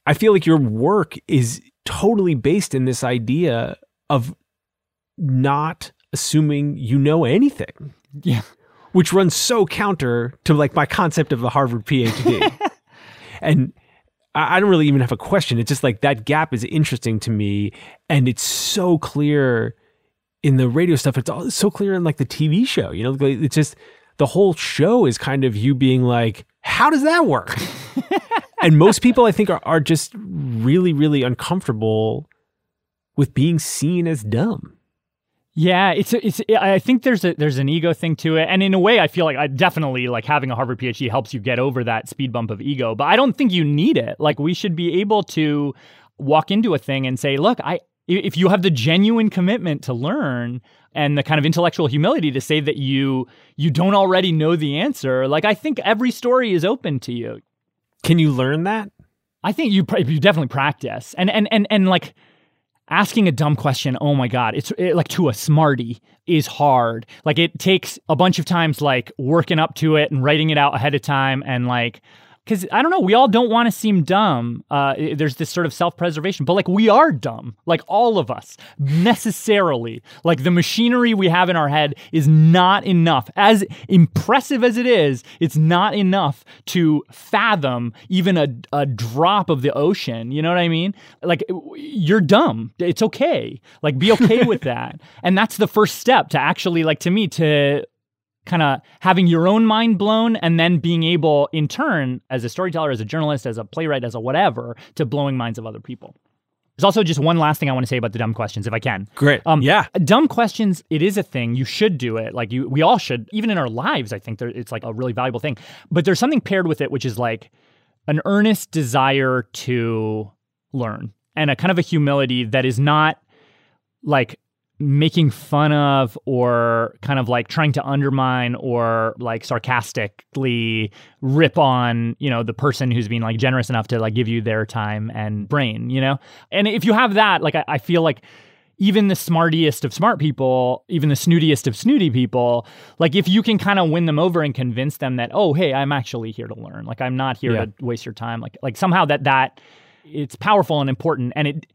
S1: I feel like your work is totally based in this idea of not assuming you know anything,
S4: yeah
S1: which runs so counter to like my concept of a Harvard PhD. and I I don't really even have a question. It's just like that gap is interesting to me, and it's so clear in the radio stuff. It's all so clear in like the TV show. You know, it's just the whole show is kind of you being like, "How does that work?" and most people, I think, are are just really, really uncomfortable with being seen as dumb.
S4: Yeah, it's it's. I think there's a there's an ego thing to it, and in a way, I feel like I definitely like having a Harvard PhD helps you get over that speed bump of ego. But I don't think you need it. Like we should be able to walk into a thing and say, look, I if you have the genuine commitment to learn and the kind of intellectual humility to say that you you don't already know the answer, like I think every story is open to you.
S1: Can you learn that?
S4: I think you you definitely practice, and and and and like asking a dumb question. Oh my god, it's it, like to a smarty is hard. Like it takes a bunch of times, like working up to it and writing it out ahead of time, and like because I don't know, we all don't want to seem dumb. Uh, there's this sort of self preservation, but like we are dumb, like all of us, necessarily. Like the machinery we have in our head is not enough. As impressive as it is, it's not enough to fathom even a, a drop of the ocean. You know what I mean? Like you're dumb. It's okay. Like be okay with that. And that's the first step to actually, like to me, to kind of having your own mind blown and then being able in turn as a storyteller as a journalist as a playwright as a whatever to blowing minds of other people there's also just one last thing I want to say about the dumb questions, if I can.
S1: Great. Um, yeah.
S4: Dumb questions, it is a thing. You should do it. Like you, we all should. Even in our lives, I think it's like a really valuable thing. But there's something paired with it, which is like an earnest desire to learn and a kind of a humility that is not like making fun of or kind of like trying to undermine or like sarcastically rip on you know the person who's being like generous enough to like give you their time and brain you know and if you have that like I, I feel like even the smartiest of smart people, even the snootiest of snooty people, like if you can kind of win them over and convince them that, oh, hey, I'm actually here to learn. Like I'm not here yeah. to waste your time. Like like somehow that that it's powerful and important and it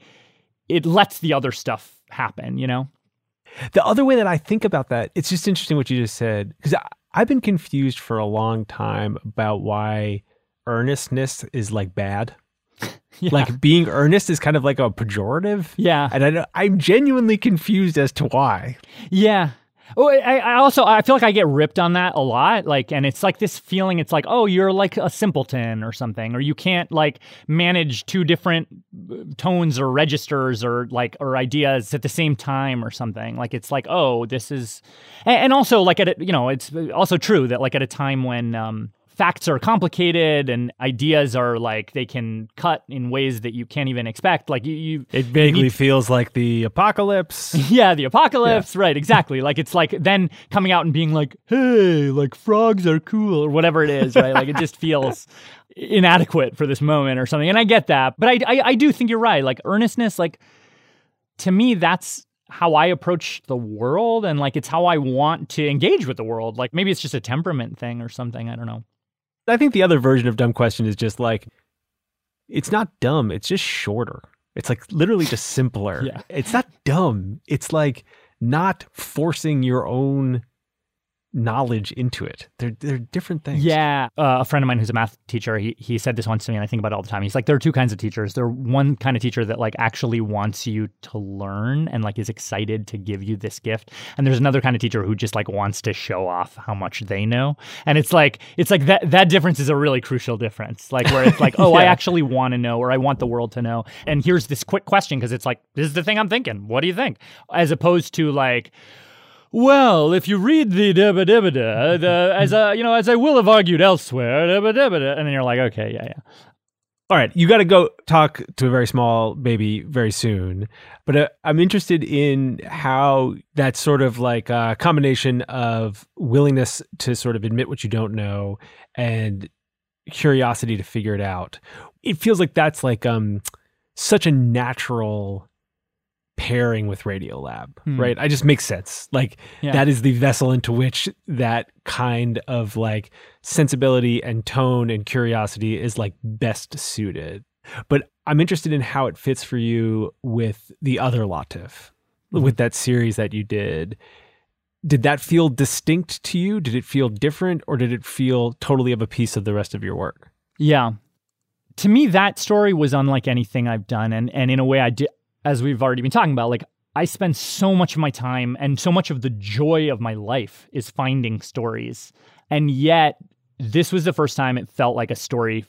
S4: it lets the other stuff happen, you know?
S1: The other way that I think about that, it's just interesting what you just said, because I've been confused for a long time about why earnestness is like bad. Yeah. Like being earnest is kind of like a pejorative.
S4: Yeah.
S1: And I, I'm genuinely confused as to why.
S4: Yeah. Oh, I, I, also I feel like I get ripped on that a lot. Like, and it's like this feeling. It's like, oh, you're like a simpleton or something, or you can't like manage two different uh, tones or registers or like or ideas at the same time or something. Like, it's like, oh, this is, and, and also like at a, you know, it's also true that like at a time when um, facts are complicated and ideas are like they can cut in ways that you can't even expect. Like you, you
S1: it vaguely you feels like the apocalypse.
S4: yeah, the apocalypse. Yeah. Right, exactly. like it's like then coming out and being like, "Hey, like frogs are cool" or whatever it is. Right, like it just feels inadequate for this moment or something. And I get that, but I, I, I do think you're right. Like earnestness, like to me, that's how I approach the world and like it's how I want to engage with the world. Like maybe it's just a temperament thing or something. I don't know.
S1: I think the other version of dumb question is just like it's not dumb, it's just shorter. It's like literally just simpler.
S4: yeah.
S1: It's not dumb. It's like not forcing your own knowledge into it. They're they're different things.
S4: Yeah, uh, a friend of mine who's a math teacher, he he said this once to me, and I think about it all the time. He's like, there are two kinds of teachers. There are one kind of teacher that like actually wants you to learn and like is excited to give you this gift, and there's another kind of teacher who just like wants to show off how much they know. And it's like it's like that that difference is a really crucial difference. Like where it's like, oh, yeah. I actually want to know, or I want the world to know. And here's this quick question because it's like this is the thing I'm thinking. What do you think? As opposed to like well, if you read the debba da, as a, you know, as I will have argued elsewhere, and then you're like, okay, yeah, yeah.
S1: All right, you got to go talk to a very small baby very soon, but uh, I'm interested in how that sort of like uh, combination of willingness to sort of admit what you don't know and curiosity to figure it out. It feels like that's like um such a natural pairing with Radiolab, hmm. right? I just makes sense. Like yeah. that is the vessel into which that kind of like sensibility and tone and curiosity is like best suited. But I'm interested in how it fits for you with the other Latif, hmm. with that series that you did. Did that feel distinct to you? Did it feel different or did it feel totally of a piece of the rest of your work?
S4: Yeah. To me, that story was unlike anything I've done. And, and in a way, I did, as we've already been talking about, like I spend so much of my time and so much of the joy of my life is finding stories. And yet, this was the first time it felt like a story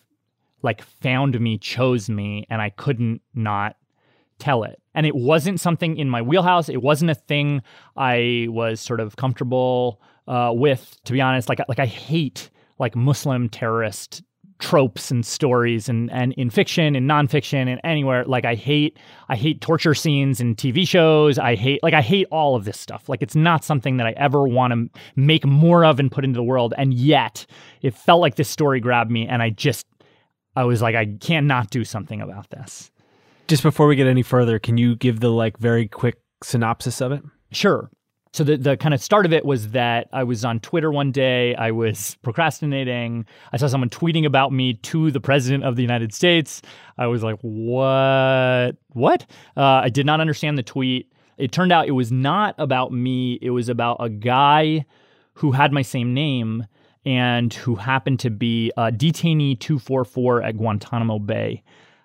S4: like found me, chose me, and I couldn't not tell it. And it wasn't something in my wheelhouse. It wasn't a thing I was sort of comfortable uh, with, to be honest. Like, like I hate like Muslim terrorist tropes and stories and and in fiction and nonfiction and anywhere like i hate i hate torture scenes in tv shows i hate like i hate all of this stuff like it's not something that i ever want to make more of and put into the world and yet it felt like this story grabbed me and i just I was like, I cannot do something about this.
S1: Just before we get any further, can you give the like very quick synopsis of it?
S4: Sure. So the the kind of start of it was that I was on Twitter one day. I was procrastinating. I saw someone tweeting about me to the president of the United States. I was like, "What? What?" Uh, I did not understand the tweet. It turned out it was not about me. It was about a guy who had my same name and who happened to be a detainee 244 at Guantanamo Bay.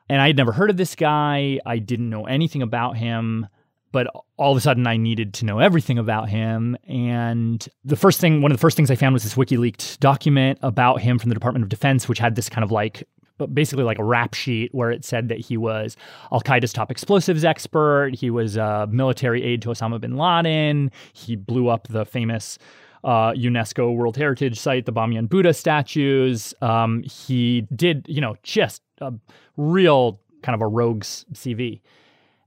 S4: And I had never heard of this guy. I didn't know anything about him but all of a sudden I needed to know everything about him. And the first thing, one of the first things I found was this WikiLeaks document about him from the Department of Defense, which had this kind of like basically like a rap sheet where it said that he was Al Qaeda's top explosives expert. He was a military aide to Osama bin Laden. He blew up the famous uh, UNESCO World Heritage Site, the Bamyan Buddha statues. Um, he did, you know, just a real kind of a rogue's CV.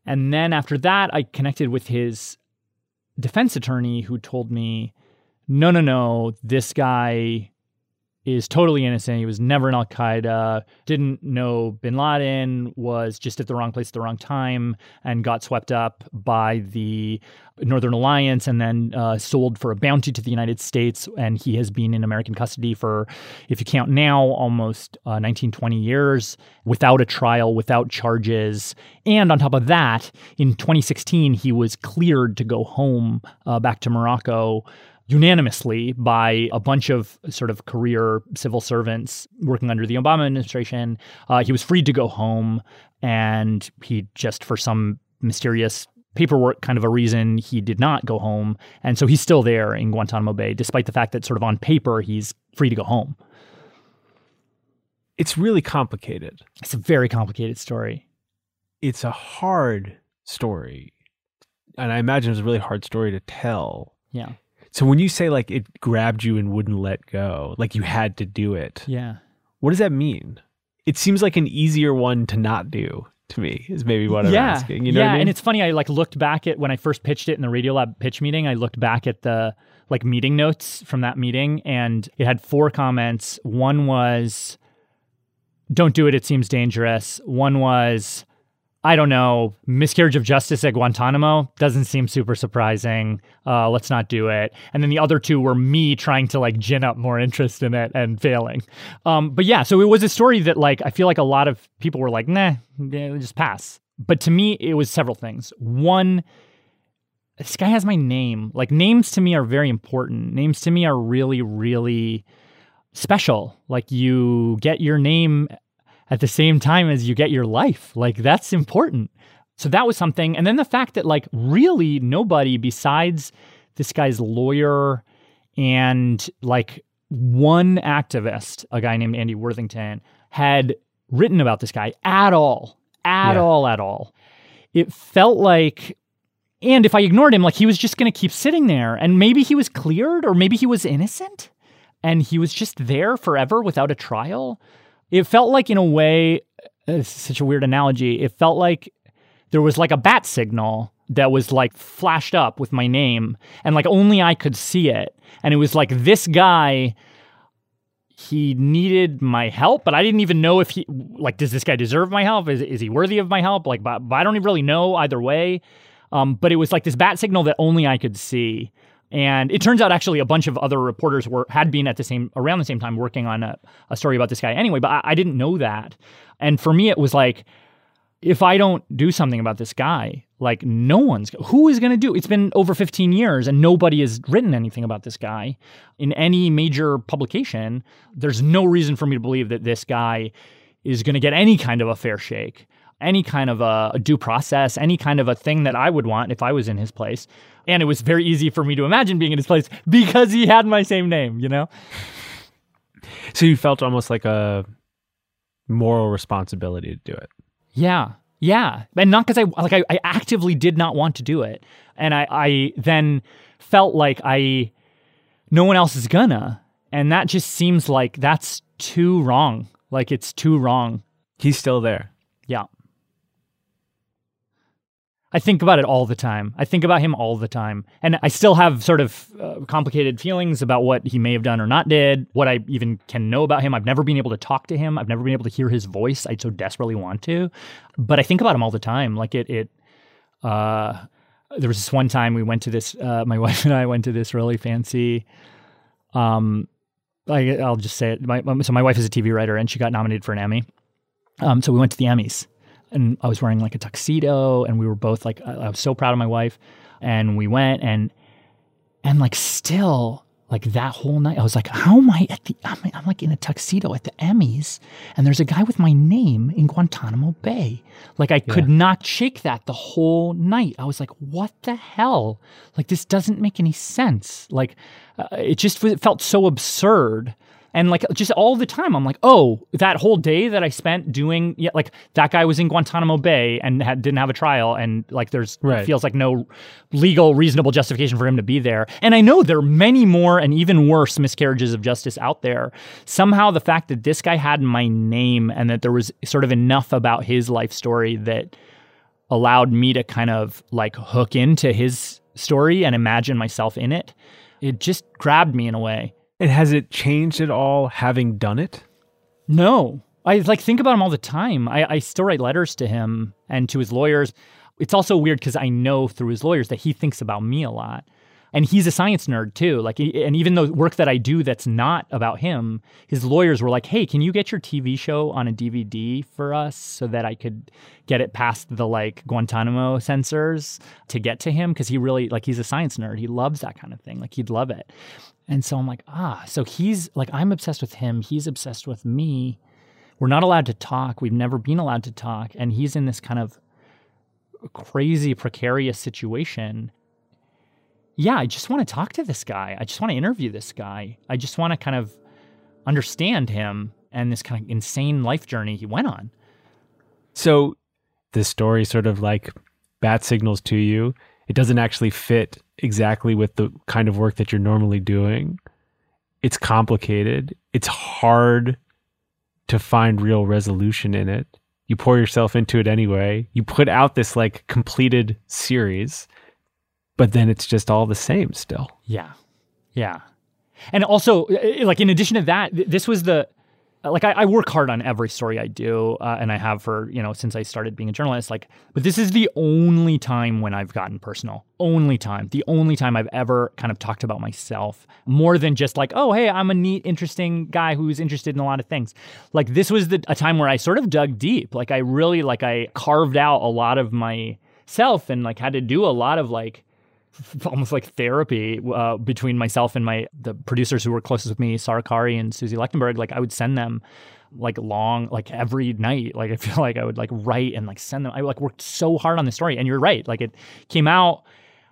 S4: And then after that, I connected with his defense attorney who told me, no, no, no, this guy is totally innocent. He was never in Al Qaeda, didn't know bin Laden, was just at the wrong place at the wrong time, and got swept up by the Northern Alliance and then uh, sold for a bounty to the United States. And he has been in American custody for, if you count now, almost uh, 19, 20 years without a trial, without charges. And on top of that, in 2016, he was cleared to go home uh, back to Morocco unanimously by a bunch of sort of career civil servants working under the Obama administration. Uh, he was freed to go home, and he just, for some mysterious paperwork kind of a reason, he did not go home. And so he's still there in Guantanamo Bay, despite the fact that, sort of on paper, he's free to go home.
S1: It's really complicated.
S4: It's a very complicated story.
S1: It's a hard story. And I imagine it's a really hard story to tell.
S4: Yeah.
S1: So when you say like it grabbed you and wouldn't let go, like you had to do it.
S4: Yeah.
S1: What does that mean? It seems like an easier one to not do to me is maybe what I'm
S4: yeah.
S1: asking. You know
S4: yeah,
S1: I mean?
S4: and it's funny. I like looked back at when I first pitched it in the Radiolab pitch meeting. I looked back at the like meeting notes from that meeting, and it had four comments. One was, "Don't do it. It seems dangerous." One was, I don't know, miscarriage of justice at Guantanamo doesn't seem super surprising. Uh, let's not do it. And then the other two were me trying to like gin up more interest in it and failing. Um, but yeah, so it was a story that like I feel like a lot of people were like, nah, just pass. But to me, it was several things. One, this guy has my name. Like names to me are very important. Names to me are really, really special. Like you get your name at the same time as you get your life. Like that's important. So that was something. And then the fact that like really nobody besides this guy's lawyer and like one activist, a guy named Andy Worthington, had written about this guy at all, at
S1: Yeah.
S4: all, at all. It felt like, and if I ignored him, like he was just going to keep sitting there and maybe he was cleared or maybe he was innocent and he was just there forever without a trial. It felt like, in a way, it's such a weird analogy. It felt like there was like a bat signal that was like flashed up with my name, and like only I could see it. And it was like this guy, he needed my help, but I didn't even know if he, like, does this guy deserve my help? Is, is he worthy of my help? Like, but, but I don't even really know either way. Um, but it was like this bat signal that only I could see. And it turns out actually a bunch of other reporters were had been at the same around the same time working on a, a story about this guy anyway, but I, I didn't know that. And for me, it was like, if I don't do something about this guy, like no one's who is going to do. It's been over 15 years and nobody has written anything about this guy in any major publication. There's no reason for me to believe that this guy is going to get any kind of a fair shake, any kind of a, a due process, any kind of a thing that I would want if I was in his place. And it was very easy for me to imagine being in his place because he had my same name, you know?
S1: so you felt almost like a moral responsibility to do it.
S4: Yeah. Yeah. And not because I like I, I actively did not want to do it. And I, I then felt like I no one else is gonna. And that just seems like that's too wrong. Like it's too wrong.
S1: He's still there.
S4: Yeah. I think about it all the time. I think about him all the time. And I still have sort of uh, complicated feelings about what he may have done or not did, what I even can know about him. I've never been able to talk to him. I've never been able to hear his voice. I so desperately want to. But I think about him all the time. Like it, it, uh, there was this one time we went to this, uh, my wife and I went to this really fancy, um, I, I'll just say it. My, so my wife is a TV writer and she got nominated for an Emmy. Um, so we went to the Emmys and I was wearing like a tuxedo, and we were both like, I, I was so proud of my wife, and we went and and like still like that whole night, I was like, how am I at the? I'm, I'm, like in a tuxedo at the Emmys, and there's a guy with my name in Guantanamo Bay. Like I could not shake that the whole night. I was like, what the hell? Like this doesn't make any sense. Like uh, it just it felt so absurd and like just all the time, I'm like, oh, that whole day that I spent doing, yeah, like that guy was in Guantanamo Bay and had, didn't have a trial, and like there's right. feels like no legal, reasonable justification for him to be there. And I know there are many more and even worse miscarriages of justice out there. Somehow, the fact that this guy had my name and that there was sort of enough about his life story that allowed me to kind of like hook into his story and imagine myself in it, it just grabbed me in a way.
S1: And has it changed at all having done it?
S4: No. I like think about him all the time. I, I still write letters to him and to his lawyers. It's also weird because I know through his lawyers that he thinks about me a lot and he's a science nerd too like and even the work that i do that's not about him his lawyers were like hey can you get your tv show on a dvd for us so that i could get it past the like guantanamo censors to get to him because he really like he's a science nerd he loves that kind of thing like he'd love it and so i'm like ah so he's like i'm obsessed with him he's obsessed with me we're not allowed to talk we've never been allowed to talk and he's in this kind of crazy precarious situation yeah, I just want to talk to this guy. I just want to interview this guy. I just want to kind of understand him and this kind of insane life journey he went on.
S1: So the story sort of like bat signals to you. It doesn't actually fit exactly with the kind of work that you're normally doing. It's complicated. It's hard to find real resolution in it. You pour yourself into it anyway. You put out this like completed series but then it's just all the same still.
S4: Yeah. Yeah. And also, uh, like, in addition to that, this was the, like, I, I work hard on every story I do, uh, and I have for, you know, since I started being a journalist. Like, but this is the only time when I've gotten personal. Only time. The only time I've ever kind of talked about myself more than just like, oh, hey, I'm a neat, interesting guy who's interested in a lot of things. Like, this was the, a time where I sort of dug deep. Like, I really, like, I carved out a lot of myself and, like, had to do a lot of, like, almost like therapy uh, between myself and my the producers who were closest with me, Sarah Qari and Susie Lechtenberg. Like I would send them like long, like every night. Like I feel like I would like write and like send them. I like worked so hard on the story. And you're right. Like it came out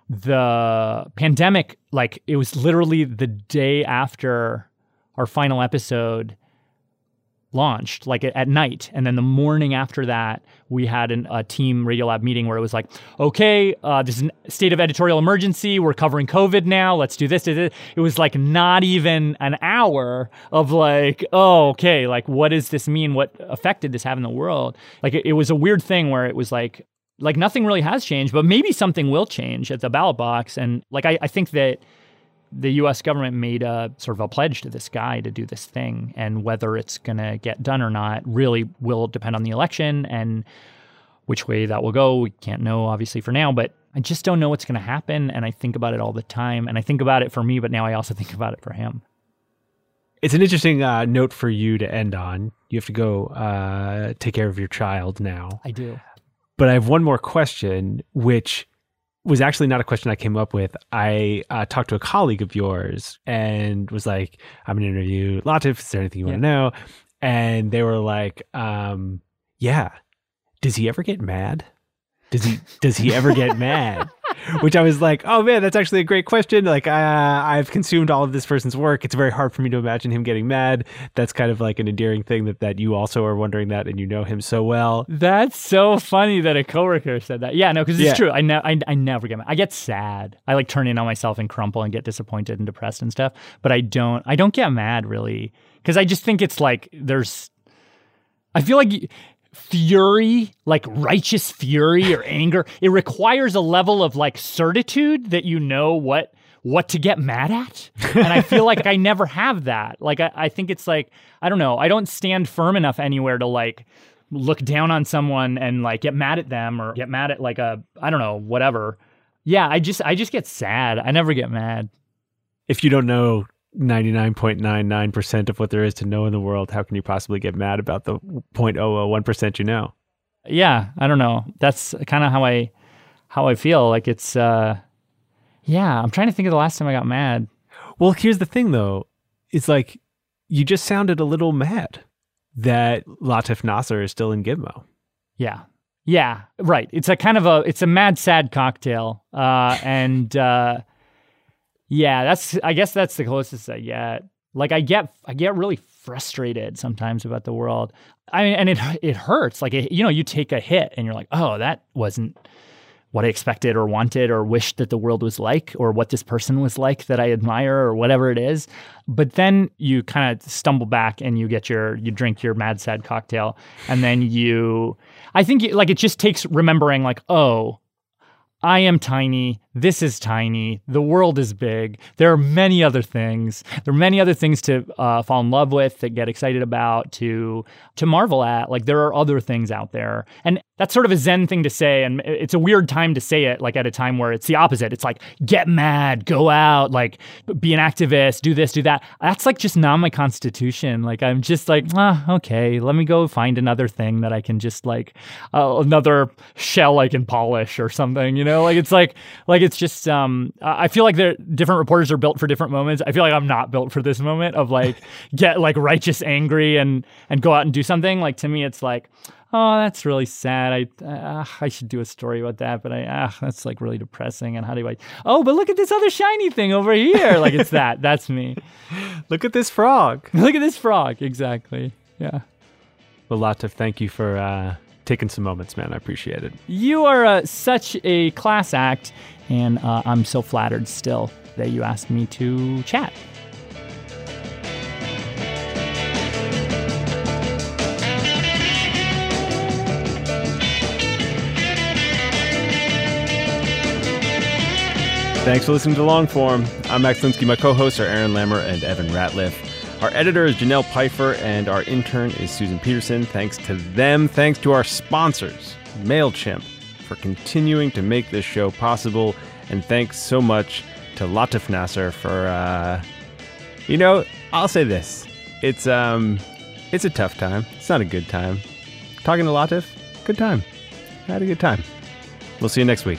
S4: the pandemic. Like it was literally the day after our final episode launched like at night. And then the morning after that we had an, a team radiolab meeting where it was like okay uh, this is a state of editorial emergency. We're covering covid now. Let's do this. It was like not even an hour of like oh okay like what does this mean? What effect did this have in the world? Like it, it was a weird thing where it was like like nothing really has changed but maybe something will change at the ballot box. And like I, I think that the US government made a sort of a pledge to this guy to do this thing. And whether it's going to get done or not really will depend on the election and which way that will go. We can't know, obviously, for now, but I just don't know what's going to happen. And I think about it all the time. And I think about it for me, but now I also think about it for him.
S1: It's an interesting uh, note for you to end on. You have to go uh, take care of your child now.
S4: I do.
S1: But I have one more question, which was actually not a question I came up with. I uh, talked to a colleague of yours and was like, I'm going to interview Latif. Is there anything you yeah. want to know? And they were like, um, yeah. Does he ever get mad? Does he does he ever get mad? Which I was like, oh man, that's actually a great question. Like, uh, I've consumed all of this person's work. It's very hard for me to imagine him getting mad. That's kind of like an endearing thing that that you also are wondering that, and you know him so well.
S4: That's so funny that a coworker said that. Yeah, no, because it's yeah. true. I, ne- I I never get mad. I get sad. I like turn in on myself and crumple and get disappointed and depressed and stuff. But I don't. I don't get mad really because I just think it's like there's. I feel like fury, like righteous fury or anger. It requires a level of like certitude that you know what what to get mad at. And I feel like I never have that. Like I, I think it's like, I don't know, I don't stand firm enough anywhere to like look down on someone and like get mad at them or get mad at like a I don't know, whatever. Yeah, I just I just get sad. I never get mad.
S1: If you don't know 99.99% of what there is to know in the world, how can you possibly get mad about the 0.001% you know?
S4: Yeah, I don't know. That's kind of how I how I feel. Like it's uh yeah, I'm trying to think of the last time I got mad.
S1: Well, here's the thing though. It's like you just sounded a little mad that Latif Nasser is still in Gitmo.
S4: Yeah. Yeah, right. It's a kind of a it's a mad sad cocktail. Uh and uh yeah, that's I guess that's the closest I get. Like I get I get really frustrated sometimes about the world. I mean, and it it hurts. Like it, you know, you take a hit and you're like, "Oh, that wasn't what I expected or wanted or wished that the world was like or what this person was like that I admire or whatever it is. But then you kind of stumble back and you get your you drink your mad sad cocktail and then you I think like it just takes remembering like oh I am tiny. This is tiny. The world is big. There are many other things. There are many other things to uh, fall in love with, to get excited about, to to marvel at. Like there are other things out there, and that's sort of a Zen thing to say. And it's a weird time to say it, like at a time where it's the opposite. It's like get mad, go out, like be an activist, do this, do that. That's like just not my constitution. Like I'm just like, ah, okay, let me go find another thing that I can just like uh, another shell I can polish or something. You know, like it's like like it's just um I feel like the different reporters are built for different moments. I feel like I'm not built for this moment of like get like righteous angry and and go out and do something. Like to me it's like oh that's really sad. I uh, I should do a story about that, but I ah that's like really depressing and how do I Oh, but look at this other shiny thing over here. Like it's that. That's me.
S1: Look at this frog.
S4: look at this frog. Exactly. Yeah.
S1: Well, Latif, thank you for uh, taking some moments, man. I appreciate it.
S4: You are uh, such a class act, and uh, I'm so flattered still that you asked me to chat.
S1: Thanks for listening to Longform. I'm Max Linsky. My co-hosts are Aaron Lammer and Evan Ratliff. Our editor is Jenelle Pifer, and our intern is Susan Peterson. Thanks to them. Thanks to our sponsors, MailChimp, for continuing to make this show possible. And thanks so much to Latif Nasser for, uh, you know, I'll say this. It's, um, it's a tough time. It's not a good time. Talking to Latif, good time. I had a good time. We'll see you next week.